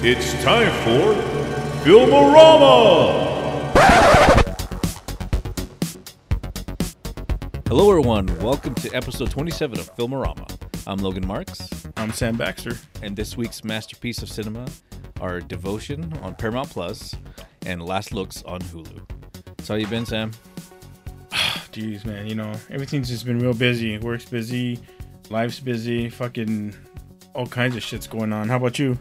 It's time for Filmorama! Hello, everyone. Welcome to episode 27 of Filmorama. I'm Logan Marks, I'm Sam Baxter. and this week's masterpiece of cinema are Devotion on Paramount Plus and Last Looks on Hulu. So, how you been, Sam? Jeez, man, you know everything's just been real busy. Work's busy, life's busy, fucking all kinds of shit's going on. How about you?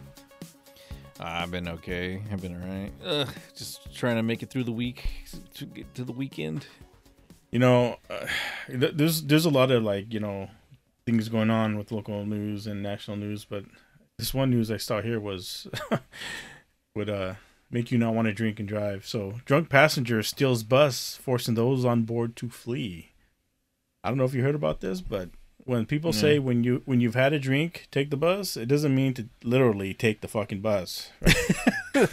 I've been okay. I've been alright. Ugh, just trying to make it through the week to get to the weekend. You know, uh, th- there's there's a lot of like you know things going on with local news and national news, but this one news I saw here was would uh make you not want to drink and drive. So, drunk passenger steals bus, forcing those on board to flee. I don't know if you heard about this, but when people Yeah. say when you when you've had a drink, take the bus, it doesn't mean to literally take the fucking bus.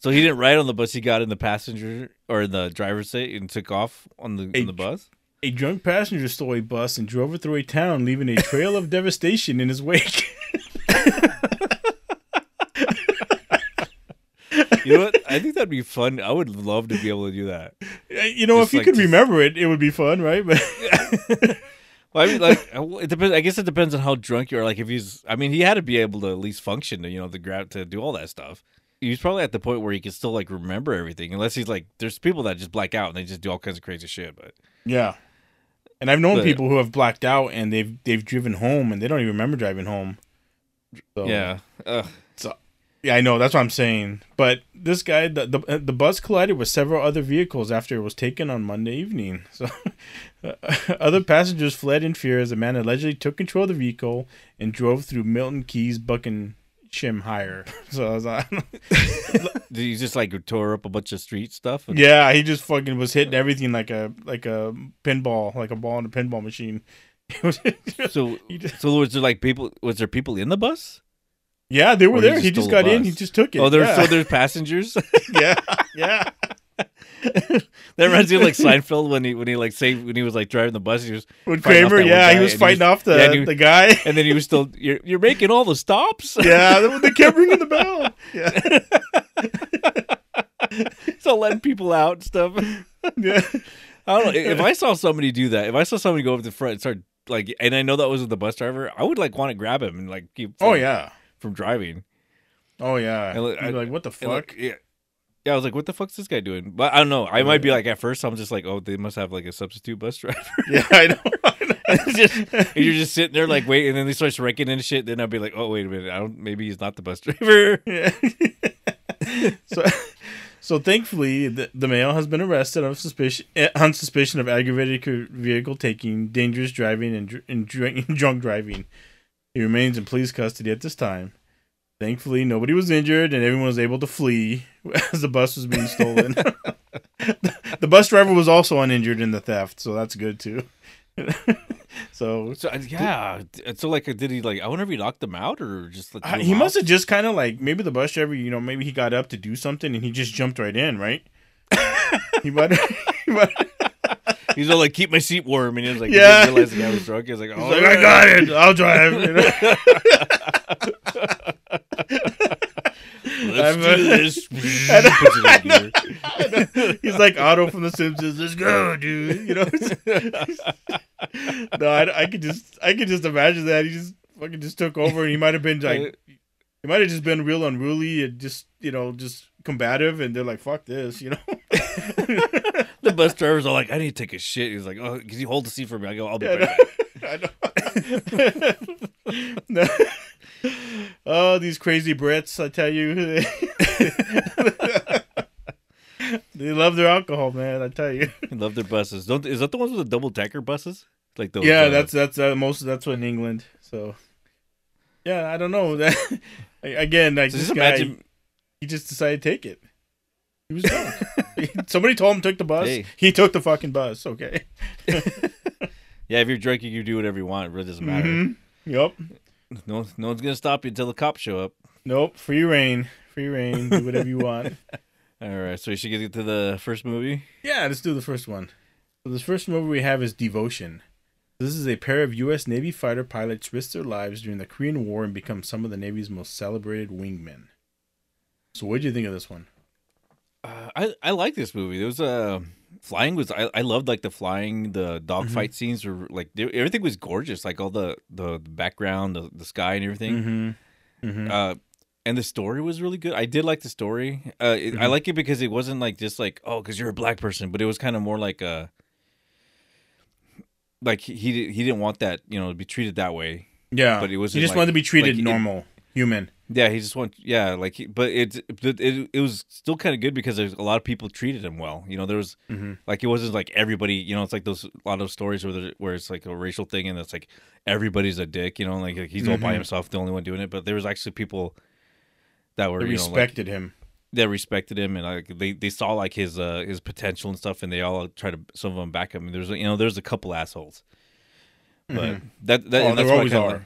So he didn't ride on the bus. He got in the passenger or in the driver's seat and took off on the Hey, on the bus. A drunk passenger stole a bus and drove it through a town, leaving a trail of devastation in his wake. You know what? I think that'd be fun. I would love to be able to do that. you know, Just if you like could just- remember it, it would be fun, right? But Well, I mean, like it depends. I guess it depends on how drunk you are. Like if he's, I mean, he had to be able to at least function to you know to grab to do all that stuff. He's probably at the point where he can still like remember everything, unless he's like, there's people that just black out and they just do all kinds of crazy shit. But yeah, and I've known But- people who have blacked out and they've they've driven home and they don't even remember driving home. So, yeah, Ugh. Yeah, I know. That's what I'm saying. But this guy, the, the uh, the bus collided with several other vehicles after it was taken on Monday evening. So, uh, other passengers fled in fear as a man allegedly took control of the vehicle and drove through Milton Keynes, Buckinghamshire. So I was like, Did he just like tore up a bunch of street stuff. And- yeah, he just fucking was hitting everything like a like a pinball, like a ball in a pinball machine. So, just- so was there like people? Was there people in the bus? Yeah, they were Or he there. just He just got in. He just took it. Oh, there's yeah. so there's passengers. yeah, yeah. that reminds me of like Seinfeld when he when he like say when he was like driving the bus. He was When Kramer, yeah, he was fighting off the yeah, he- the guy. and then he was still you're you're making all the stops. yeah, they- kept ringing the bell. Yeah, so letting people out and stuff. yeah. I don't know. If I saw somebody do that, if I saw somebody go up to the front and start like, and I know that was the bus driver, I would like want to grab him and like keep. Oh from- yeah. From driving. Oh yeah. And, like, I- like, what the And, like, fuck? yeah. Yeah, I was like, "What the fuck's this guy doing?" But I don't know. I might be like, at first, I'm just like, "Oh, they must have like a substitute bus driver." Yeah, I know. I know. Just- and you're just sitting there like waiting, and then he starts wrecking and shit. Then I'll be like, "Oh, wait a minute, I don't. Maybe he's not the bus driver." Yeah. so, so thankfully, the, the male has been arrested on suspicion eh, on suspicion of aggravated vehicle taking, dangerous driving, and, dr- and dr- drunk driving. He remains in police custody at this time. Thankfully, nobody was injured, and everyone was able to flee as the bus was being stolen. the bus driver was also uninjured in the theft, so that's good too. so So uh, yeah, so like, did he like? I wonder if he knocked them out or just like Uh, he must have just kind of like maybe the bus driver, you know, maybe he got up to do something and he just jumped right in, right? he might, he might He's all like, "Keep my seat warm," and he was like, Yeah. he realized the guy was drunk. He was like, he's "Oh, like, I got it, I'll drive. You know? Let's I'm, do this." I know, Puts it in I know. I know. He's like Otto from The Simpsons. Let's go, dude. You know? no, I, I could just, I could just imagine that he just fucking just took over and he might have been like, he might have just been real unruly and just, you know, just combative. And they're like, fuck this, you know? The bus driver's are like, "I need to take a shit." He's like, "Oh, can you hold the seat for me?" I go, "I'll be Yeah, right back." I know. no. Oh, these crazy Brits! I tell you, they love their alcohol, man. I tell you. I love their buses. Don't is that the ones with the double decker buses? Like those? yeah, uh, that's that's uh, most that's what in England. So, yeah, I don't know that. Again, like So this just guy, imagine. he just decided to take it. He was drunk. Somebody told him to take the bus. Hey. He took the fucking bus. Okay. Yeah, if you're drinking, you do whatever you want. It really doesn't matter. Mhm. Yep. No, no one's gonna stop you until the cops show up. Nope. Free reign. Free reign. Do whatever you want. All right, so we should get to the first movie. Yeah, let's do the first one. So this first movie we have is Devotion. This is a pair of U.S. Navy fighter pilots risk their lives during the Korean War and become some of the Navy's most celebrated wingmen. So what do you think of this one? Uh, I I like this movie. There was a uh, flying was I, I loved like the flying the dogfight Mhm. scenes were like they, everything was gorgeous like all the the background the, the sky and everything Mm-hmm. Mm-hmm. uh and the story was really good I did like the story uh it, I Mhm. like it because it wasn't like just like oh because you're a black person but it was kind of more like uh like he he, didn't want that you know to be treated that way yeah, but it he wasn't just like- wanted to be treated like, it- normal, human. yeah he just want yeah like he, but it, but it it was still kind of good because there's a lot of people treated him well you know there was Mm-hmm. like it wasn't like everybody you know it's like those a lot of stories where there, where it's like a racial thing and it's like everybody's a dick you know like he's all by Mhm. himself the only one doing it but there was actually people that were They you know like respected him. that respected him and like they, they saw like his uh his potential and stuff and they all tried to some of them back him there's you know there's a couple assholes but Mhm. that that Oh, that's there what I always are. like-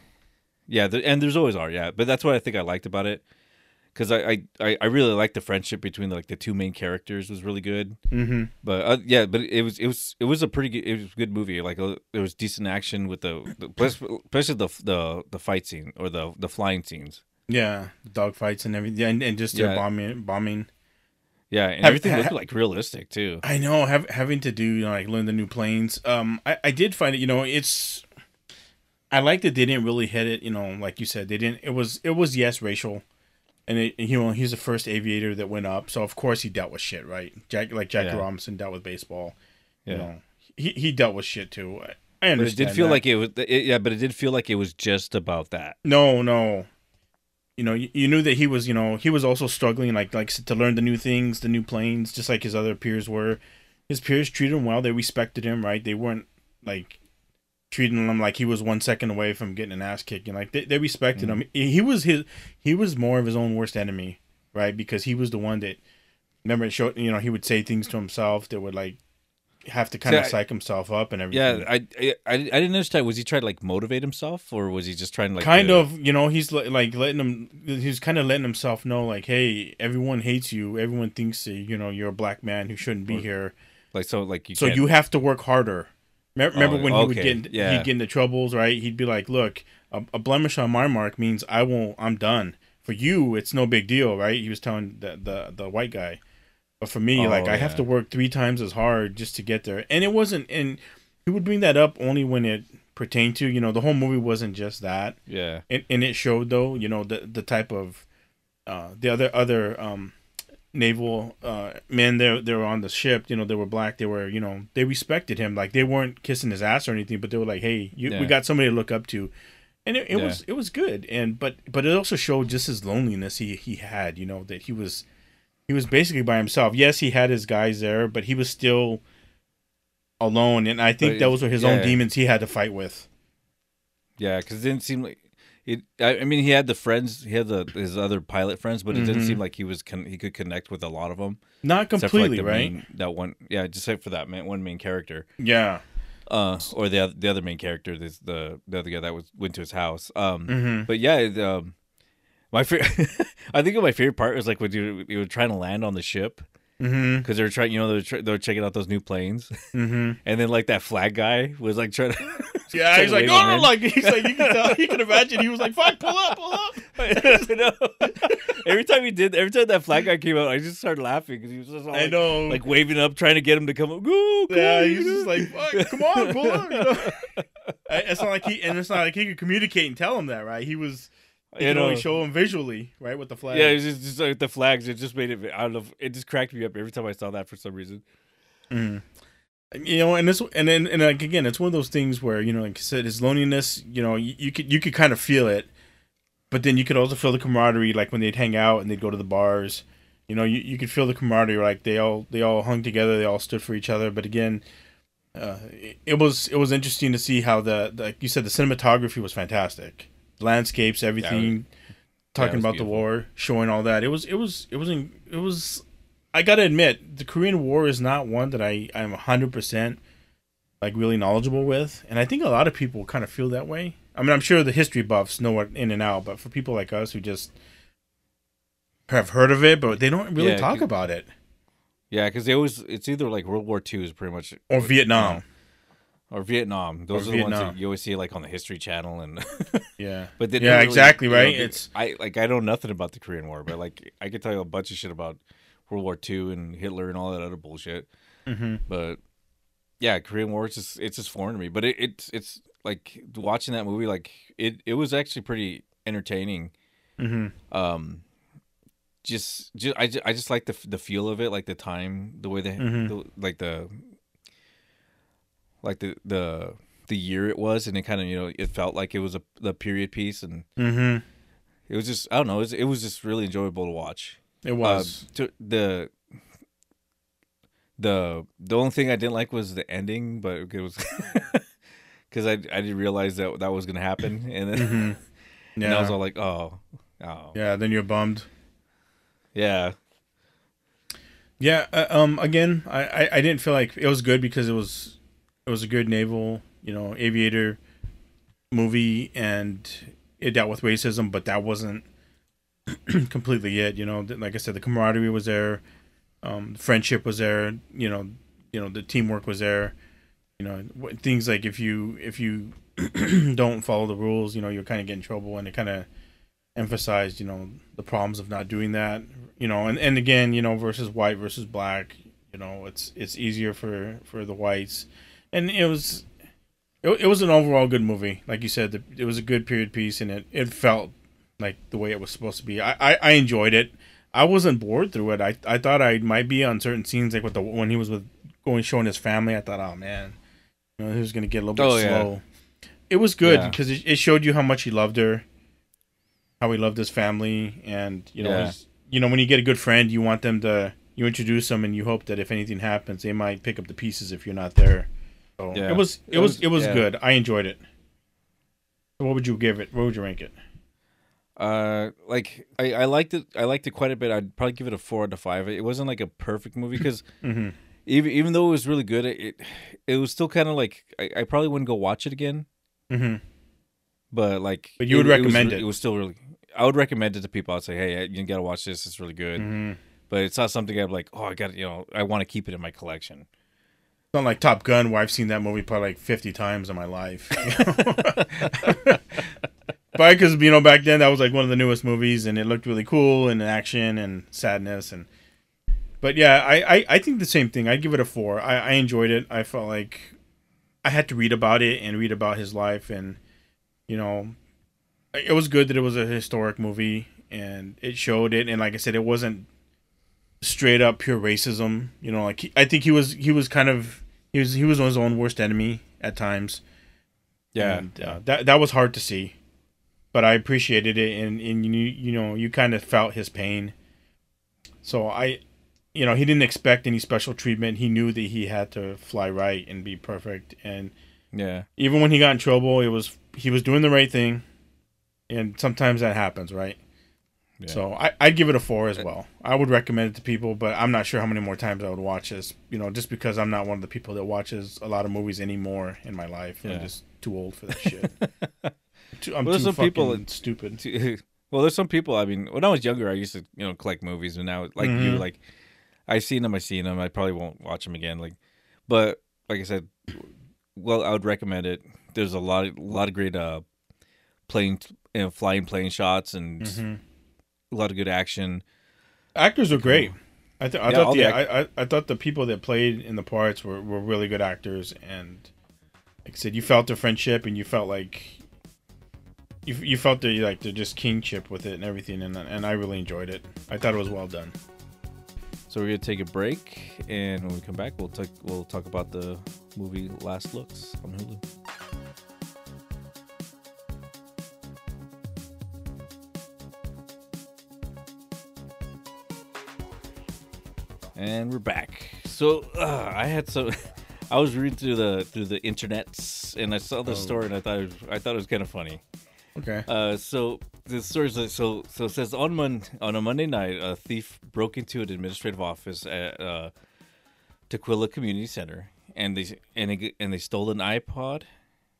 yeah there, and there's always are yeah but that's what I think I liked about it because I, I I really liked the friendship between like the two main characters was really good Mm-hmm. but uh, yeah, but it was it was it was a pretty good it was a good movie. Like uh, there was decent action with the, the especially the the the fight scene or the the flying scenes. Yeah, dog fights and everything, and, and just their Yeah. bombing, bombing. Yeah, and Have- everything ha- looked like realistic too. I know, have, having to do you know, like learn the new planes. Um, I, I did find it. You know, it's. I like that they didn't really hit it. You know, like you said, they didn't. It was it was yes racial, and it, you know he's the first aviator that went up, so of course he dealt with shit, right? Jack like Jackie Yeah. Robinson dealt with baseball. Yeah, You know, he he dealt with shit too. I, I but it did feel that. like it was it, yeah, but it did feel like it was just about that. No, no. You know, you, you knew that he was, you know, he was also struggling, like, like to learn the new things, the new planes, just like his other peers were. His peers treated him well; they respected him, right? They weren't like treating him like he was one second away from getting an ass kicking. Like they, they respected mm. him. He was his, he was more of his own worst enemy, right? Because he was the one that, remember, it showed, you know, he would say things to himself that would like have to kind of See, I- psych himself up and everything. Yeah, I, I I I didn't understand. Was he trying to like motivate himself, or was he just trying to like kind to- of you know he's li- like letting him he's kind of letting himself know like hey everyone hates you everyone thinks you know you're a black man who shouldn't be Or- here like so like you so can't- you have to work harder remember Oh, when he would get in, yeah. he'd get into troubles right? He'd be like look a, a blemish on my mark means i won't i'm done. For you it's no big deal right? He was telling the the, the white guy. But for me Oh, like i have to work three times as hard just to get there. And it wasn't and he would bring that up only when it pertained to you know the whole movie wasn't just that. Yeah. And, and it showed though you know the the type of uh the other other um naval uh men there they were on the ship you know they were black they were you know they respected him like they weren't kissing his ass or anything but they were like hey you, Yeah. we got somebody to look up to and it, it Yeah. was it was good and but but it also showed just his loneliness he he had you know that he was he was basically by himself yes he had his guys there but he was still alone and i think But those were his own yeah. demons he had to fight with yeah because it didn't seem like it. I, I mean, he had the friends, he had the his other pilot friends, but it didn't seem like he was con- he could connect with a lot of them. not Except for, completely like, the right main- that one, yeah, just except for that main, one main character, yeah uh, or the oth- the other main character, is the the other guy that was went to his house. Um, mm-hmm. but yeah, it, um, my favorite, I think my favorite part was like when you you were trying to land on the ship Mm-hmm. Because they're trying, you know, they're tr- they were checking out those new planes, Mm-hmm. and then like that flag guy was like trying to, Yeah, trying he's to like, wave no, no, like he's like, you can tell, you can imagine, he was like, fuck, pull up, pull up. I know. every time he did, every time that flag guy came out, I just started laughing because he was just all I like, know. like waving up, trying to get him to come up. Go, go, yeah, he's just like, fuck, come on, pull up. You know, it's not like he, and it's not like he could communicate and tell him that, right? He was, You only know. show him visually, right, with the flag. Yeah, it was just, just like the flags. It just made it. I don't know. It just cracked me up every time I saw that for some reason. Mhm. You know, and this, and then, and like again, it's one of those things where you know, like I said, his loneliness. You know, you, you could you could kind of feel it, but then you could also feel the camaraderie, like when they'd hang out and they'd go to the bars. You know, you, you could feel the camaraderie, like they all they all hung together, they all stood for each other. But again, uh, it, it was it was interesting to see how the like you said the cinematography was fantastic, landscapes, everything, talking about the war, showing all that. It was it was it was it was. I gotta admit, the Korean War is not one that I I'm hundred percent like really knowledgeable with, and I think a lot of people kind of feel that way. I mean, I'm sure the history buffs know what in and out, but for people like us who just have heard of it, but they don't really Yeah, talk about it, Yeah, because they always it's either like World War II is pretty much or Vietnam. Or Vietnam. Those Or are the ones that you always see like on the History Channel and. Yeah. But Yeah, never exactly, you know, right? It's- I like I know nothing about the Korean War, but like I could tell you a bunch of shit about World War II and Hitler and all that other bullshit. Mm-hmm. But yeah, Korean War it's just it's just foreign to me. But it, it's it's like watching that movie, like it it was actually pretty entertaining. Mm-hmm. Um, just just I just, I just like the the feel of it, like the time, the way they Mhm. the, like the like the the the year it was, and it kind of you know it felt like it was a the period piece and Mm-hmm. it was just I don't know. It was, it was just really enjoyable to watch. It was. Uh, to, the the the only thing I didn't like was the ending, but it was because I I didn't realize that that was gonna happen, and then mm-hmm. and I was all like, oh, oh, Yeah. Then you're bummed. yeah, Yeah. Uh, um. Again, I, I I didn't feel like it was good because it was it was a good naval you know aviator movie and it dealt with racism, but that wasn't completely it. You know, like I said, the camaraderie was there, um, friendship was there. You know, you know the teamwork was there. You know, things like if you if you don't follow the rules, you know, you'll kind of get in trouble, and it kind of emphasized, you know, the problems of not doing that. You know, and and again, you know, versus white versus black. You know, it's it's easier for for the whites, and it was. It, it was an overall good movie, like you said. It was a good period piece, and it, it felt like the way it was supposed to be. I, I, I enjoyed it. I wasn't bored through it. I, I thought I might be on certain scenes, like with the when he was with going showing his family. I thought, oh man, you know, he was gonna get a little bit Oh, yeah. slow. It was good Yeah. because it, it showed you how much he loved her, how he loved his family, and you know, Yeah. he's- you know, when you get a good friend, you want them to you introduce them, and you hope that if anything happens, they might pick up the pieces if you're not there. So Yeah. it was it It was was- it was yeah. good. I enjoyed it. So what would you give it? What would you rank it? Uh, like I, I liked it. I liked it quite a bit. I'd probably give it a four out of five. It wasn't like a perfect movie because Mm-hmm. even even though it was really good, it it, it was still kind of like I, I probably wouldn't go watch it again. Mm-hmm. But like, But you would recommend was, it? It was still really. I would recommend it to people. I'd say, hey, you gotta watch this. It's really good. Mm-hmm. But it's not something I'm like, oh, I got, you know, I want to keep it in my collection. It's not like Top Gun, where I've seen that movie probably like fifty times in my life. Probably because you know back then that was like one of the newest movies, and it looked really cool and action and sadness and. But yeah, I, I, I think the same thing. I'd give it a four. I, I enjoyed it. I felt like I had to read about it and read about his life, and you know, it was good that it was a historic movie and it showed it. And like I said, it wasn't straight up pure racism. You know, like he, I think he was he was kind of he was he was on his own worst enemy at times. Yeah, and, uh, that that was hard to see, but I appreciated it, and and you you know you kind of felt his pain. So I, you know, he didn't expect any special treatment. He knew that he had to fly right and be perfect, and yeah, even when he got in trouble, it was he was doing the right thing, and sometimes that happens, right? Yeah. So I, I'd give it a four as well. I would recommend it to people, but I'm not sure how many more times I would watch this. You know, just because I'm not one of the people that watches a lot of movies anymore in my life. Yeah. I'm just too old for that shit. too, I'm Well, too some people fucking stupid. well, there's some people. I mean, when I was younger, I used to, you know, collect movies, and now, like you, Mhm. like I've seen them, I've seen them. I probably won't watch them again. Like, but like I said, well, I would recommend it. There's a lot, a lot of great uh, plane, you know, flying plane shots, and Mhm. A lot of good action. Actors were great. I, th- I Yeah, thought all the, the I, I, I thought the people that played in the parts were, were really good actors, and like I said, you felt the friendship, and you felt like you, you felt the like the just kingship with it and everything, and and I really enjoyed it. I thought it was well done. So we're gonna take a break, and when we come back, we'll talk. We'll talk about the movie Last Looks on Hulu. And we're back. So uh, I had some. I was reading through the through the internets, and I saw this Oh. story, and I thought it was, I thought it was kind of funny. Okay. Uh, so the story is like, so so it says on Mon- on a Monday night, a thief broke into an administrative office at uh, Tequila Community Center, and they and they and they stole an iPod.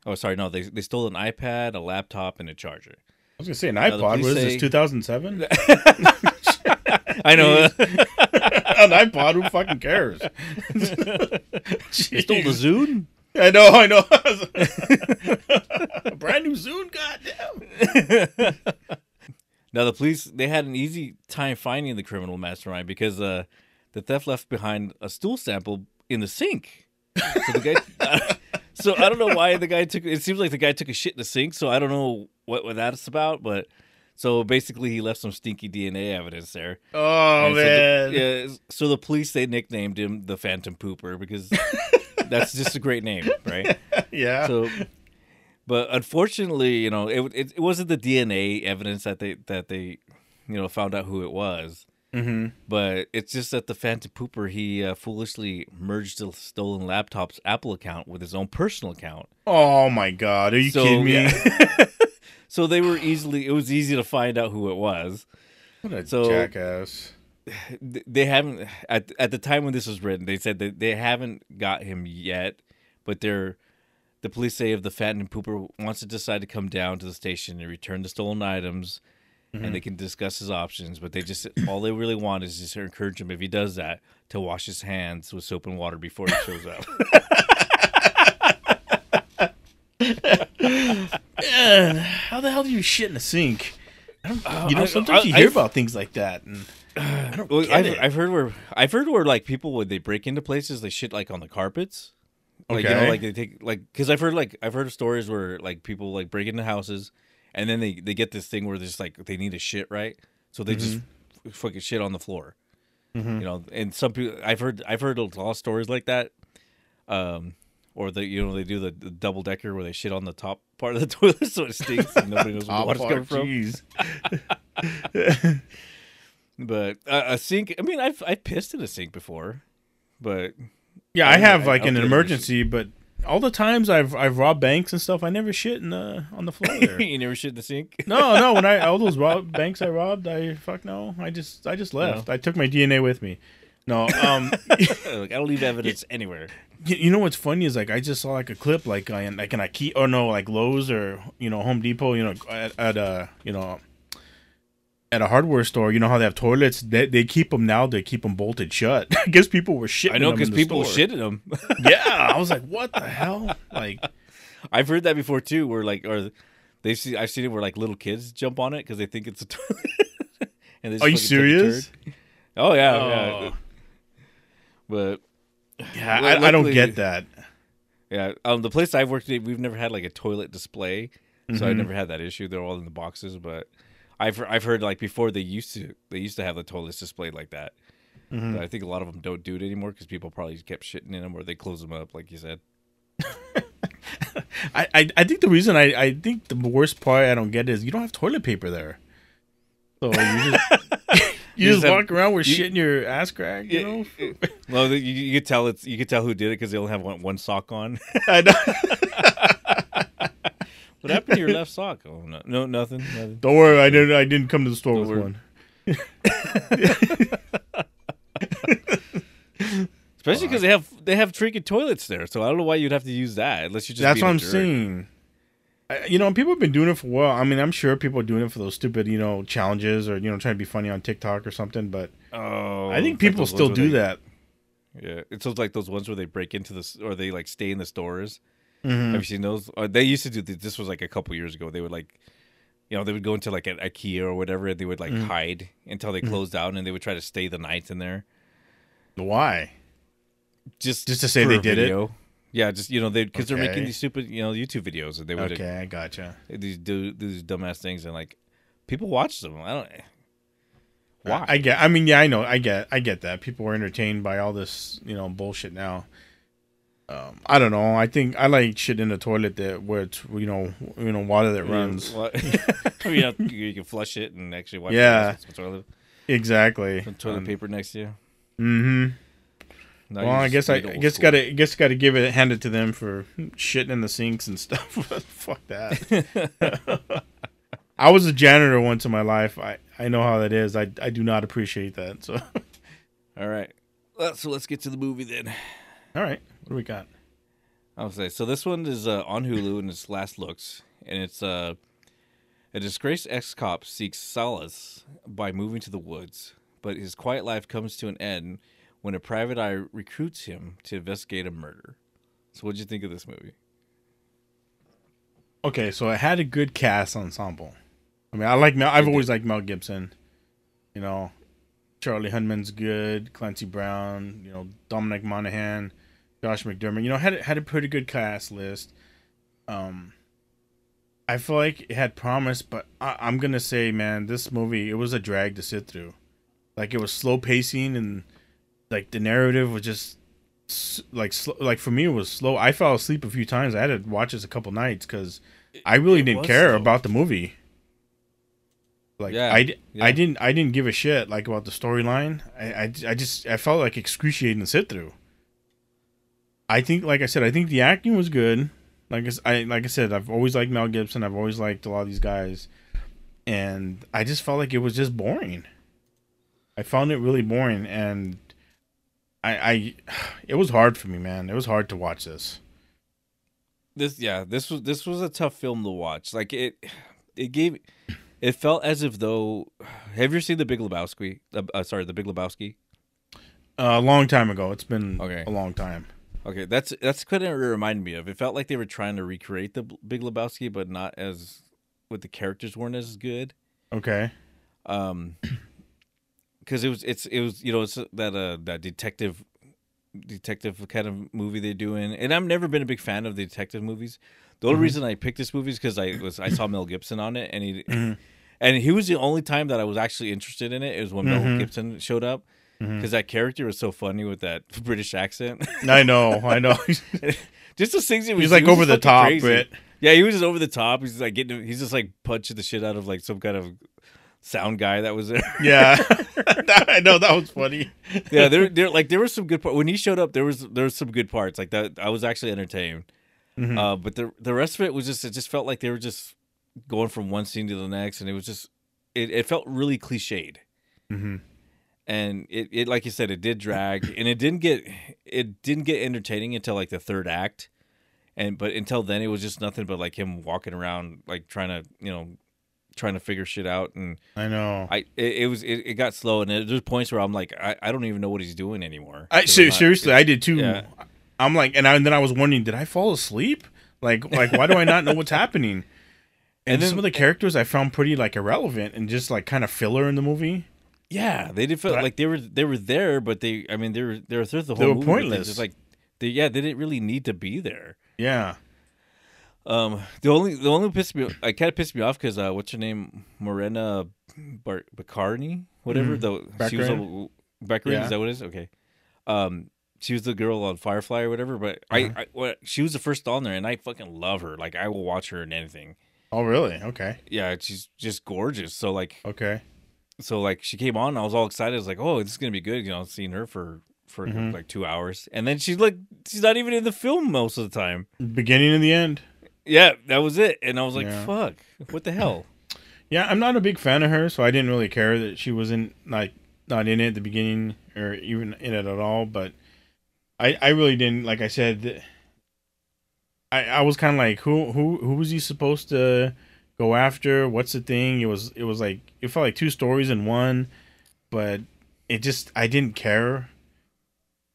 Oh, sorry, no, they they stole an iPad, a laptop, and a charger. I was gonna say an iPod. What is say- this? 2007? I know. an iPod? Who fucking cares? they stole the Zune. I know, I know. A brand new Zune, goddamn. Now the police they had an easy time finding the criminal mastermind because uh, the theft left behind a stool sample in the sink. So the guy, so I don't know why the guy took. It seems like the guy took a shit in the sink. So I don't know what, what that's about, but so basically he left some stinky DNA evidence there. Oh And so man. the, yeah, so the police they nicknamed him the Phantom Pooper because that's just a great name, right? yeah. So, but unfortunately, you know, it, it it wasn't the DNA evidence that they that they, you know, found out who it was. mm-hmm. But it's just that the Phantom Pooper he uh, foolishly merged the stolen laptop's Apple account with his own personal account. Oh my god, are you So, kidding me? yeah. So they were easily it was easy to find out who it was. What a So- jackass. Th- They haven't at at the time when this was written, they said that they haven't got him yet, but they're the police say if the Phantom Pooper wants to decide to come down to the station and return the stolen items, and mm-hmm. they can discuss his options. But they just all they really want is just to encourage him if he does that to wash his hands with soap and water before he shows up. Man, how the hell do you shit in a sink? I don't, you know, I- sometimes I- you hear I've- about things like that, and I don't Well, I've. I've heard where I've heard where like people when they break into places they shit like on the carpets. Like you know, like they take like because I've heard like I've heard of stories where like people like break into houses and then they they get this thing where there's like they need a shit right, so they just Mm-hmm. f- fucking shit on the floor. You know, and some people I've heard I've heard a lot of stories like that. Um, or the you know they do the, the double decker where they shit on the top part of the toilet so it stinks and nobody knows where the water's coming from. But uh, a sink, I mean, I've I've pissed in a sink before, but Yeah, I I have I- like I in an I emergency, but all the times I've I've robbed banks and stuff, I never shit in the on the floor you never shit in the sink. no, no, when I all those rob, banks I robbed, I fuck no, I just I just left. I took my DNA with me. No, um, I don't leave evidence anywhere. You, know what's funny is like I just saw like a clip like uh, I like an IKEA or oh, no like Lowe's or you know Home Depot, you know at, at a you know at a hardware store, you know how they have toilets. They, they keep them now. They keep them bolted shut. I guess people were shitting. I know because people shit in them. Yeah, I was like, what the hell? Like, I've heard that before too, where like or they see I've seen it where like little kids jump on it because they think it's a toilet. and they just are you fucking take a serious? Oh yeah, Oh. yeah. But Yeah, I, I don't get that. yeah, um, the place I've worked at, we've never had like a toilet display, so I Mhm. never had that issue. They're all in the boxes, but I've I've heard like before they used to they used to have the toilets displayed like that. Mhm. But I think a lot of them don't do it anymore because people probably kept shitting in them or they close them up, like you said. I, I, I think the reason I, I think the worst part I don't get is you don't have toilet paper there. So you just you, just have- walk around with you- shit in your ass crack, you know? well, you, you could tell it's you could tell who did it because they only have one, one sock on. I know. what happened to your left sock? Oh no, no nothing, nothing. Don't worry, I didn't I didn't come to the store Don't with worry. one. Especially because they have they have trinket toilets there, so I don't know why you'd have to use that unless you just. That's what I'm jerk. saying. You know, people have been doing it for a while. I mean, I'm sure people are doing it for those stupid, you know, challenges or you know, trying to be funny on TikTok or something. But Oh, I think it's like people still do they- that. Yeah, it's those like those ones where they break into the or they like stay in the stores. Mhm. Have you seen those? Or they used to do. th- This was like a couple years ago. They would like, you know, they would go into like an IKEA or whatever, and they would like Mhm. hide until they closed down, and they would try to stay the night in there. Why? Just Just to say they did it? Yeah, just you know, they because they're making Okay. these stupid you know YouTube videos, and they would Okay, I gotcha. these do these dumbass things, and like people watch them. I don't. Why? I, I get. I mean, yeah, I know. I get. I get that people are entertained by all this, you know, bullshit now. Um, I don't know. I think I like shit in the toilet that where it's you know you know water that runs. What? you, you can flush it and actually wipe Yeah. it with some toilet, Exactly. some toilet paper next to you. Mm-hmm. No, Well, I guess I, I guess school. gotta I guess gotta give it hand it to them for shitting in the sinks and stuff. Fuck that. I was a janitor once in my life. I, I know how that is. I, I do not appreciate that. So All right. Well, so let's get to the movie then. all right, what do we got? I'll say so. This one is uh, on Hulu and it's Last Looks, and it's uh, a disgraced ex-cop seeks solace by moving to the woods, but his quiet life comes to an end when a private eye recruits him to investigate a murder. So what'd you think of this movie? Okay, so it had a good cast ensemble. I mean, I like Mel. I've always liked Mel Gibson. You know, Charlie Hunnam's good. Clancy Brown. You know, Dominic Monaghan, Josh McDermott. You know, had had a pretty good cast list. Um, I feel like it had promise, but I, I'm gonna say, man, this movie it was a drag to sit through. Like it was slow pacing and like the narrative was just like sl- like for me it was slow. I fell asleep a few times. I had to watch this a couple nights because I really it didn't care slow. about the movie. Like Yeah, I, yeah. I didn't I didn't give a shit like about the storyline. I, I I just I felt like excruciating to sit through. I think like I said I think the acting was good. Like I like I said I've always liked Mel Gibson. I've always liked a lot of these guys, and I just felt like it was just boring. I found it really boring, and I I it was hard for me, man. It was hard to watch this. This yeah, this was this was a tough film to watch. Like it it gave it felt as if though have you seen the Big Lebowski? Uh, uh, sorry, the Big Lebowski. Uh, a long time ago. It's been Okay. a long time. Okay, that's that's kind of reminded me of. It felt like they were trying to recreate the Big Lebowski, but not as with the characters weren't as good. Okay. Um, because it was it's it was you know it's that uh that detective detective kind of movie they're doing, and I've never been a big fan of the detective movies. The only Mhm. reason I picked this movie is because I was I saw Mel Gibson on it, and he Mhm. and he was the only time that I was actually interested in it. Is when Mel Mhm. Gibson showed up because that character was so funny with that British accent. I know. I know. just the things he was He's like was over the top, crazy. but Yeah, he was just over the top. He's like getting. He's just like punching the shit out of like some kind of sound guy that was there. yeah, I know that was funny. yeah, there, there, like there was some good parts when he showed up. There was there was some good parts like that. I was actually entertained. Mhm. Uh, but the the rest of it was just it just felt like they were just going from one scene to the next, and it was just it, it felt really cliched. Mhm. And it, it like you said, it did drag, and it didn't get it didn't get entertaining until like the third act, and but until then it was just nothing but like him walking around like trying to you know trying to figure shit out and I know. I it, it was it, it got slow and there's points where I'm like I, I don't even know what he's doing anymore. I 'Cause ser- I'm not- seriously, I did too. Yeah. I'm like, and, I, and then I was wondering, did I fall asleep? Like, like why do I not know what's happening? And, And then- some of the characters I found pretty like irrelevant and just like kind of filler in the movie. Yeah, they did feel But I- like they were they were there, but they I mean they were they were through the whole They were movie, pointless. Just like they yeah they didn't really need to be there. Yeah. Um, the only the only pissed me I kind of pissed me off because uh, what's her name Morena Bar- Bacarni whatever Mhm. the she was a Baccarin Yeah. is that what it is okay. Um, she was the girl on Firefly or whatever, but Uh-huh. I, I what, she was the first on there, and I fucking love her. Like I will watch her in anything. Oh, really? Okay. Yeah, she's just gorgeous. So like Okay. so like she came on, I was all excited. I was like, oh, this is gonna be good. You know, seeing her for for Mhm. like two hours, and then she's like, she's not even in the film most of the time. Beginning and the end. Yeah, that was it. And I was like, Yeah. fuck, what the hell? Yeah, I'm not a big fan of her, so I didn't really care that she wasn't like not in it at the beginning or even in it at all. But I, I really didn't. Like I said, I, I was kind of like, who, who, who was he supposed to go after? What's the thing? It was, it was like it felt like two stories in one, but it just I didn't care.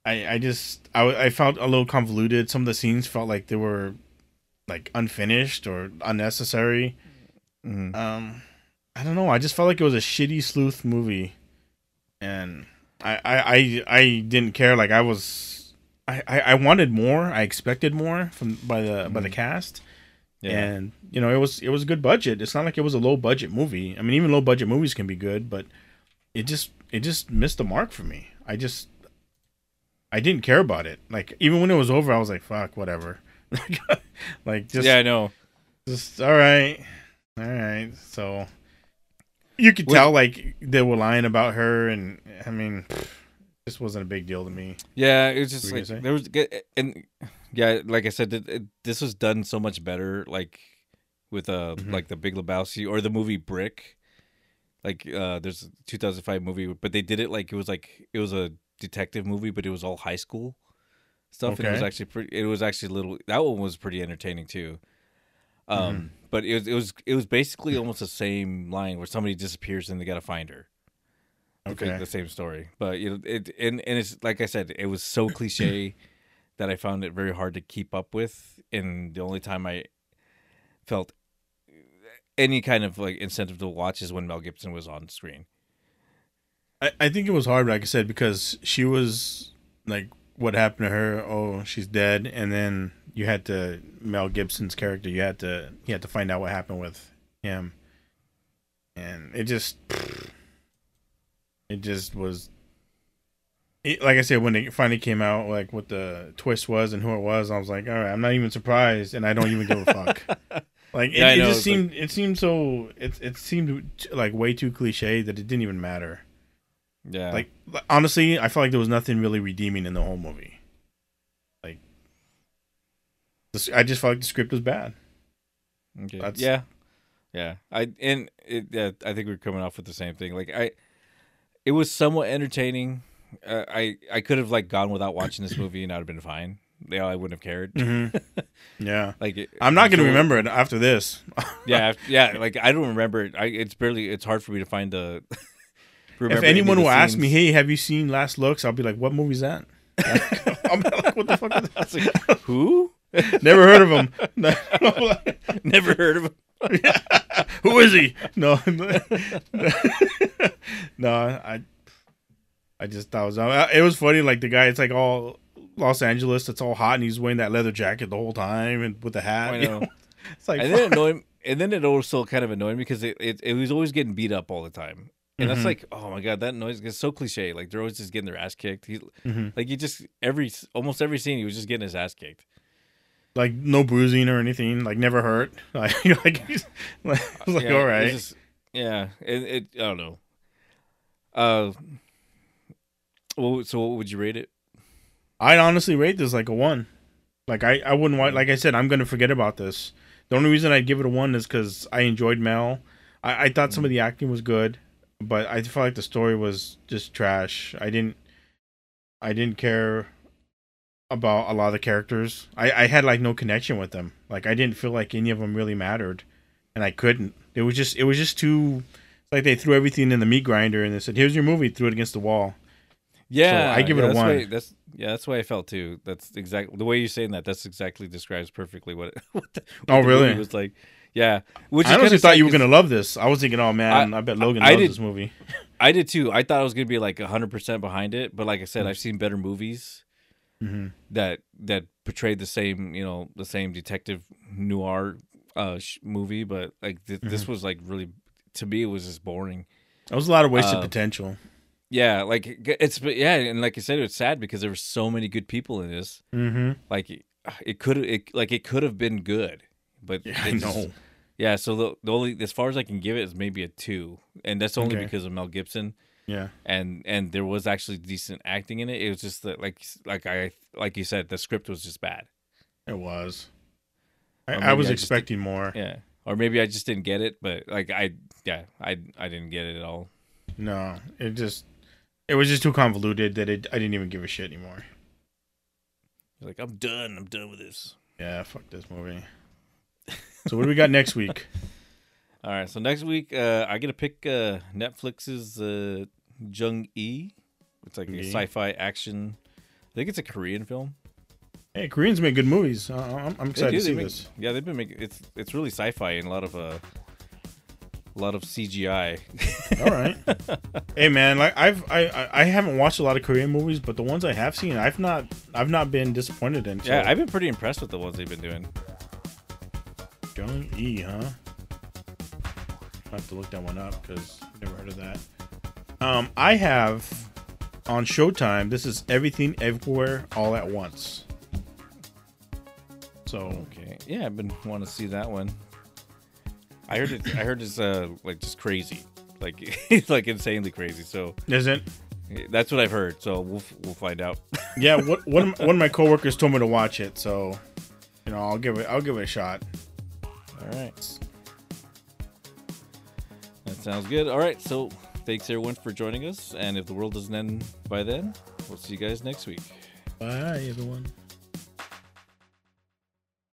I, I just I, I felt a little convoluted. Some of the scenes felt like they were like unfinished or unnecessary. Mhm. Um, I don't know. I just felt like it was a shitty sleuth movie, and I I I, I didn't care. Like I was, I, I I wanted more. I expected more from by the by the Mhm. cast, Yeah, and you know it was it was a good budget. It's not like it was a low budget movie. I mean, even low budget movies can be good, but it just it just missed the mark for me. I just I didn't care about it. Like even when it was over, I was like, "Fuck, whatever." like just yeah, I know. just all right, all right. So you could tell like they were lying about her, and I mean, this wasn't a big deal to me. Yeah, it was just What were you like there was and yeah, like I said, it, it, this was done so much better, like with uh Mhm. like the Big Lebowski or the movie Brick. Like uh there's a 2005 movie, but they did it like it was like it was a detective movie, but it was all high school stuff, and it was actually pretty. It was actually a little. That one was pretty entertaining too. Um, Mm-hmm. but it was it was it was basically almost the same line where somebody disappears and they got to find her. Okay. the same story, but you know it and and it's like I said, it was so cliche that I found it very hard to keep up with, and the only time I felt any kind of like incentive to watch is when Mel Gibson was on screen. I, I think it was hard, like I said, because she was like, what happened to her? Oh, she's dead, and then you had to Mel Gibson's character. You had to you had to find out what happened with him, and it just it just was. It, like I said, when it finally came out, like what the twist was and who it was, I was like, all right, I'm not even surprised, and I don't even give a fuck. Like it, Yeah, it just seemed it seemed so it it seemed like way too cliche that it didn't even matter. Yeah, Like honestly, I felt like there was nothing really redeeming in the whole movie. Like, I just felt like the script was bad. Okay. That's- Yeah, yeah. I and it, yeah, I think we're coming off with the same thing. Like I, it was somewhat entertaining. Uh, I I could have like gone without watching this movie and I'd have been fine. Yeah, I wouldn't have cared. Yeah, Like it, I'm not gonna remember it after this. Yeah, yeah. Like I don't remember it. I it's barely. It's hard for me to find the. if anyone will ask me, "Hey, have you seen Last Looks?" I'll be like, "What movie's that?" I'm like, "What the fuck?" Is was like, who? Never heard of him. Never heard of him. Who is he? No, no. I, I just thought it was. uh, It was funny. Like the guy, it's like all Los Angeles. It's all hot, and he's wearing that leather jacket the whole time and with the hat. I you know. It's like and then it annoyed and then it also kind of annoyed me because it, it, it was always getting beat up all the time and that's Mhm. like oh my god that noise is so cliche like they're always just getting their ass kicked he, Mhm. like he just every almost every scene he was just getting his ass kicked like no bruising or anything. Like never hurt. Like like, he's, like I was like, Yeah, all right. just- yeah it, it i don't know uh well so what would you rate it I'd honestly rate this like a one. Like I, I wouldn't want. Like I said, I'm gonna forget about this. The only reason I'd give it a one is because I enjoyed Mel. I, I thought some of the acting was good, but I felt like the story was just trash. I didn't, I didn't care about a lot of the characters. I, I had like no connection with them. Like I didn't feel like any of them really mattered, and I couldn't. It was just, it was just too. It's like they threw everything in the meat grinder and they said, "Here's your movie." Threw it against the wall. yeah I give it a that's one. why- that's yeah that's why i felt too that's exactly the way you're saying that that's exactly describes perfectly what, it, what the, what Oh, really? movie was like yeah which I honestly thought you were gonna love this. I was thinking, oh man, I, bet Logan I loves did- this movie. I did too. I thought I was gonna be like hundred percent behind it, but like I said, I've seen better movies Mm-hmm. that that portrayed the same, you know, the same detective noir uh sh- movie. But like th- this was like really, to me, it was just boring. That was a lot of wasted Uh, potential. Yeah, like it's yeah, and like I said, it's sad because there were so many good people in this. Mm-hmm. Like it could it like it could have been good, but Yeah, I just- know. Yeah, so the, the only as far as I can give it is maybe a two, and that's only Okay. because of Mel Gibson. Yeah. and and there was actually decent acting in it. It was just that like like I like you said, the script was just bad. It was. I, I was I just expecting more. Yeah, or maybe I just didn't get it. But like I yeah I I didn't get it at all. No, it just it was just too convoluted that it I didn't even give a shit anymore. Like I'm done. I'm done with this. Yeah, fuck this movie. So what do we got next week? All right, so next week uh, I get to pick uh, Netflix's uh, Jung E. It's like a sci-fi action. I think it's a Korean film. Hey, Koreans make good movies. Uh, I'm, I'm excited do, to see make- this. Yeah, they've been making it's it's really sci-fi and a lot of uh, a lot of CGI. All right. hey man, like I've I, I haven't watched a lot of Korean movies, but the ones I have seen, I've not I've not been disappointed in. So. Yeah, I've been pretty impressed with the ones they've been doing. Jung E, huh? I have to look that one up because I've never heard of that. Um, I have on Showtime. This is Everything Everywhere All at Once. So Okay, yeah, I've been wanting to see that one. I heard it. I heard it's uh like just crazy, like it's like insanely crazy. So isn't that's what I've heard. So we'll we'll find out. yeah? What one of my- one of my coworkers told me to watch it, so you know I'll give it I'll give it a shot. All right, that sounds good. All right, so thanks everyone for joining us, and if the world doesn't end by then, we'll see you guys next week. Bye everyone.